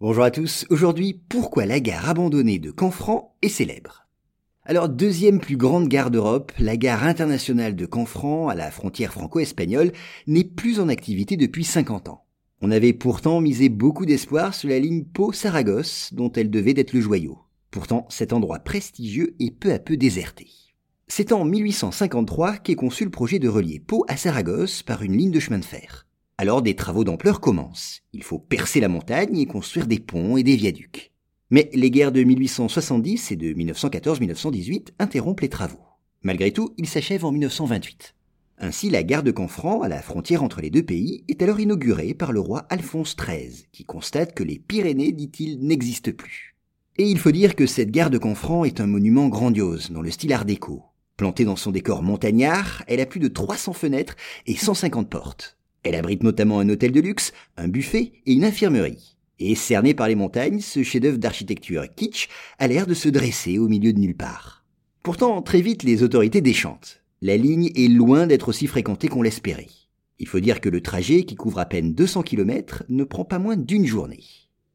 Bonjour à tous, aujourd'hui pourquoi la gare abandonnée de Canfranc est célèbre? Alors, deuxième plus grande gare d'Europe, la gare internationale de Canfranc, à la frontière franco-espagnole, n'est plus en activité depuis 50 ans. On avait pourtant misé beaucoup d'espoir sur la ligne Pau-Saragosse, dont elle devait être le joyau. Pourtant, cet endroit prestigieux est peu à peu déserté. C'est en 1853 qu'est conçu le projet de relier Pau à Saragosse par une ligne de chemin de fer. Alors des travaux d'ampleur commencent. Il faut percer la montagne et construire des ponts et des viaducs. Mais les guerres de 1870 et de 1914-1918 interrompent les travaux. Malgré tout, ils s'achèvent en 1928. Ainsi, la gare de Canfranc, à la frontière entre les deux pays, est alors inaugurée par le roi Alphonse XIII, qui constate que les Pyrénées, dit-il, n'existent plus. Et il faut dire que cette gare de Canfranc est un monument grandiose, dans le style art déco. Plantée dans son décor montagnard, elle a plus de 300 fenêtres et 150 portes. Elle abrite notamment un hôtel de luxe, un buffet et une infirmerie. Et cerné par les montagnes, ce chef-d'œuvre d'architecture kitsch a l'air de se dresser au milieu de nulle part. Pourtant, très vite, les autorités déchantent. La ligne est loin d'être aussi fréquentée qu'on l'espérait. Il faut dire que le trajet, qui couvre à peine 200 km, ne prend pas moins d'une journée.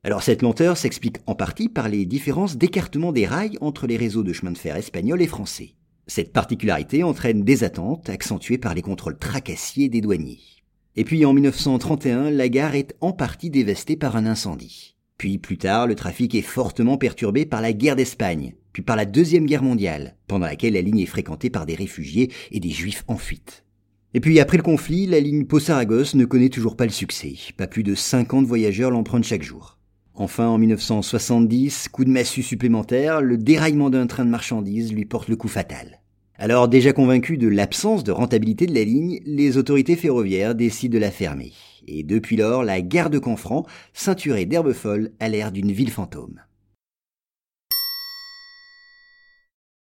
Alors cette lenteur s'explique en partie par les différences d'écartement des rails entre les réseaux de chemin de fer espagnols et français. Cette particularité entraîne des attentes accentuées par les contrôles tracassiers des douaniers. Et puis en 1931, la gare est en partie dévastée par un incendie. Puis plus tard, le trafic est fortement perturbé par la guerre d'Espagne, puis par la Deuxième Guerre mondiale, pendant laquelle la ligne est fréquentée par des réfugiés et des juifs en fuite. Et puis après le conflit, la ligne Pau-Saragosse ne connaît toujours pas le succès. Pas plus de 50 voyageurs l'empruntent chaque jour. Enfin, en 1970, coup de massue supplémentaire, le déraillement d'un train de marchandises lui porte le coup fatal. Alors déjà convaincus de l'absence de rentabilité de la ligne, les autorités ferroviaires décident de la fermer. Et depuis lors, la gare de Canfranc, ceinturée d'herbes folles, a l'air d'une ville fantôme.